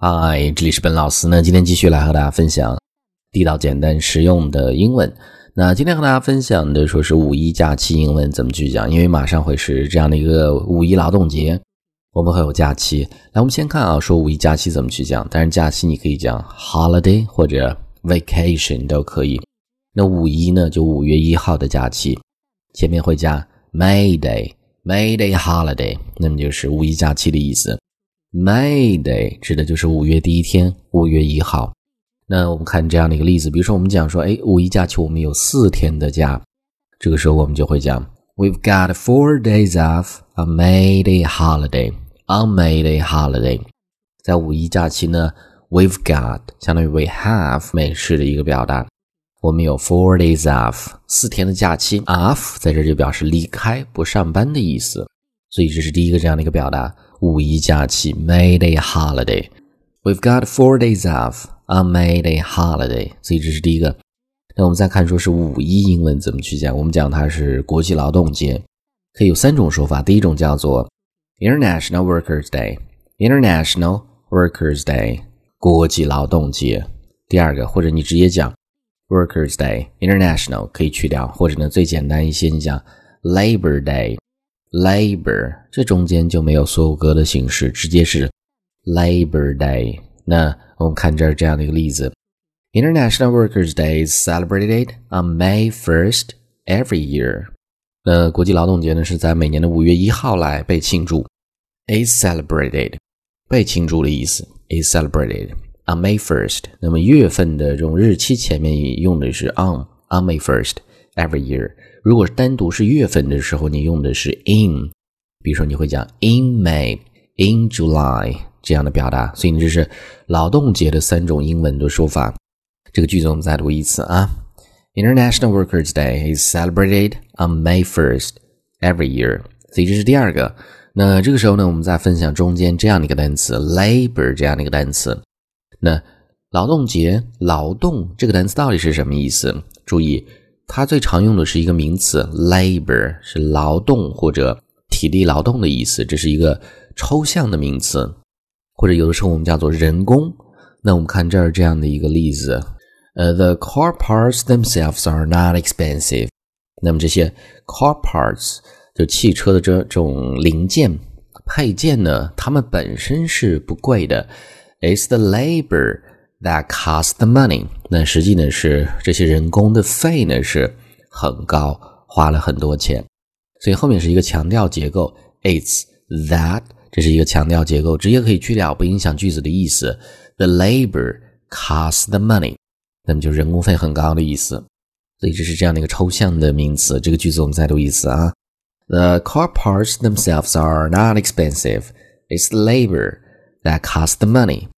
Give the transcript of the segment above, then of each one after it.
嗨，这里是本老师呢。今天继续来和大家分享地道、简单、实用的英文。那今天和大家分享的说是五一假期英文怎么去讲，因为马上会是这样的一个五一劳动节，我们会有假期。来，我们先看啊，说五一假期怎么去讲。但是，假期你可以讲 holiday 或者 vacation 都可以。那五一呢，就五月一号的假期，前面会加 May Day，May Day holiday，那么就是五一假期的意思。May Day 指的就是五月第一天，五月一号。那我们看这样的一个例子，比如说我们讲说，哎，五一假期我们有四天的假，这个时候我们就会讲，We've got four days off a May Day holiday. On May Day holiday，在五一假期呢，We've got 相当于 We have 美式的一个表达，我们有 four days off 四天的假期，off 在这就表示离开不上班的意思，所以这是第一个这样的一个表达。五一假期，May Day holiday。We've got four days off on May Day holiday。所以这是第一个。那我们再看，说是五一英文怎么去讲？我们讲它是国际劳动节，可以有三种说法。第一种叫做 International Workers Day，International Workers Day，国际劳动节。第二个，或者你直接讲 Workers Day，International 可以去掉，或者呢最简单一些，你讲 Labor Day。Labor 这中间就没有所有格的形式，直接是 Labor Day。那我们看这儿这样的一个例子：International Workers' Day is celebrated on May first every year。那国际劳动节呢是在每年的五月一号来被庆祝。Is celebrated 被庆祝的意思。Is celebrated on May first。那么月份的这种日期前面用的是 on on May first every year。如果单独是月份的时候，你用的是 in，比如说你会讲 in May、in July 这样的表达，所以你这是劳动节的三种英文的说法。这个句子我们再读一次啊，International Workers' Day is celebrated on May first every year。所以这是第二个。那这个时候呢，我们再分享中间这样的一个单词 labor 这样的一个单词。那劳动节劳动这个单词到底是什么意思？注意。它最常用的是一个名词，labor 是劳动或者体力劳动的意思，这是一个抽象的名词，或者有的时候我们叫做人工。那我们看这儿这样的一个例子，呃，the car parts themselves are not expensive。那么这些 car parts 就汽车的这种零件配件呢，它们本身是不贵的，it's the labor。That cost the money。那实际呢是这些人工的费呢是很高，花了很多钱。所以后面是一个强调结构，It's that，这是一个强调结构，直接可以去掉，不影响句子的意思。The labor cost the money，那么就人工费很高的意思。所以这是这样的一个抽象的名词。这个句子我们再读一次啊。The car parts themselves are not expensive. It's labor that cost the money。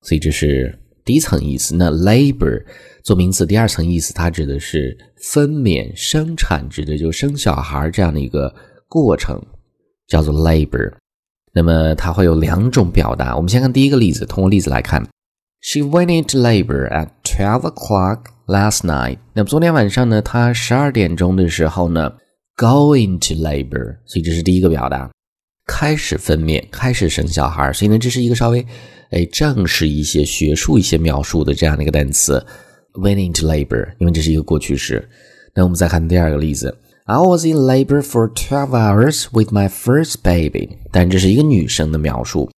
所以这是。第一层意思，那 labor 做名词，第二层意思，它指的是分娩生产，指的就是生小孩这样的一个过程，叫做 labor。那么它会有两种表达，我们先看第一个例子，通过例子来看，She went into labor at twelve o'clock last night。那么昨天晚上呢，她十二点钟的时候呢 going to labor，所以这是第一个表达，开始分娩，开始生小孩，所以呢，这是一个稍微。哎，正式一些、学术一些描述的这样的一个单词，went into labor，因为这是一个过去式。那我们再看第二个例子，I was in labor for twelve hours with my first baby。但这是一个女生的描述。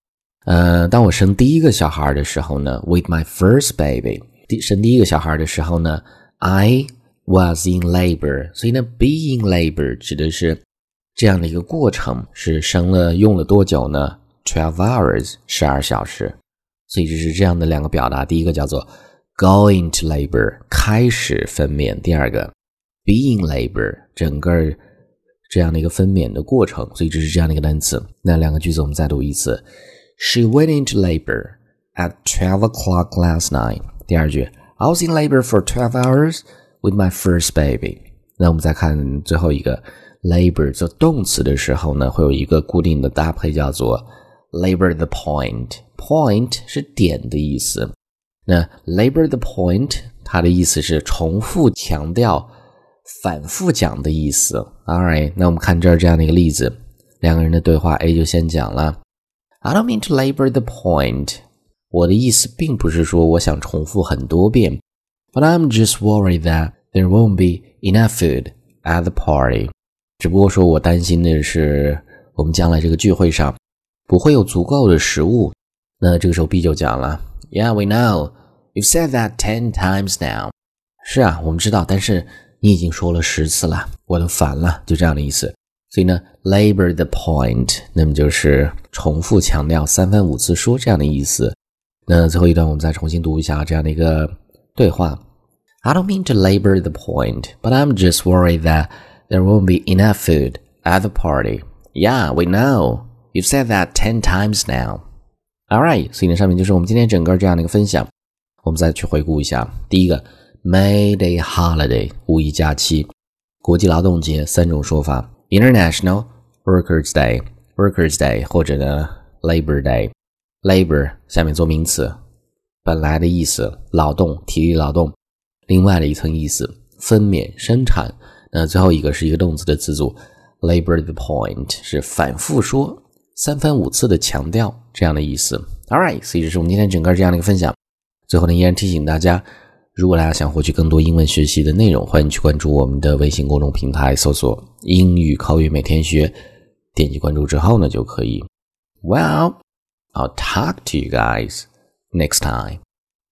呃，当我生第一个小孩的时候呢，with my first baby，第生第一个小孩的时候呢，I was in labor。所以呢，be in labor 指的是这样的一个过程，是生了用了多久呢？twelve hours，十二小时。所以这是这样的两个表达，第一个叫做 going to labor 开始分娩，第二个 being labor 整个这样的一个分娩的过程。所以这是这样的一个单词。那两个句子我们再读一次：She went into labor at twelve o'clock last night。第二句：I was in labor for twelve hours with my first baby。那我们再看最后一个 labor 做动词的时候呢，会有一个固定的搭配，叫做 labor the point。Point 是点的意思，那 labor the point 它的意思是重复强调、反复讲的意思。All right，那我们看这儿这样的一个例子，两个人的对话，A 就先讲了：“I don't mean to labor the point。”我的意思并不是说我想重复很多遍，But I'm just worried that there won't be enough food at the party。只不过说我担心的是我们将来这个聚会上不会有足够的食物。那这个时候 B 就讲了，Yeah, we know. You've said that ten times now. 是啊，我们知道，但是你已经说了十次了，我都烦了，就这样的意思。所以呢，labor the point，那么就是重复强调三番五次说这样的意思。那最后一段我们再重新读一下这样的一个对话。I don't mean to labor the point, but I'm just worried that there won't be enough food at the party. Yeah, we know. You've said that ten times now. All right，所以呢，上面就是我们今天整个这样的一个分享。我们再去回顾一下，第一个。May Day holiday 五一假期，国际劳动节三种说法：International Workers Day、Workers Day 或者呢 Labor Day。Labor 下面做名词，本来的意思劳动、体力劳动，另外的一层意思分娩、生产。那最后一个是一个动词的词组，Labor the point 是反复说、三番五次的强调这样的意思。All right，所以这是我们今天整个这样的一个分享。最后呢，依然提醒大家。如果大家想获取更多英文学习的内容，欢迎去关注我们的微信公众平台，搜索“英语口语每天学”，点击关注之后呢，就可以。Well, I'll talk to you guys next time.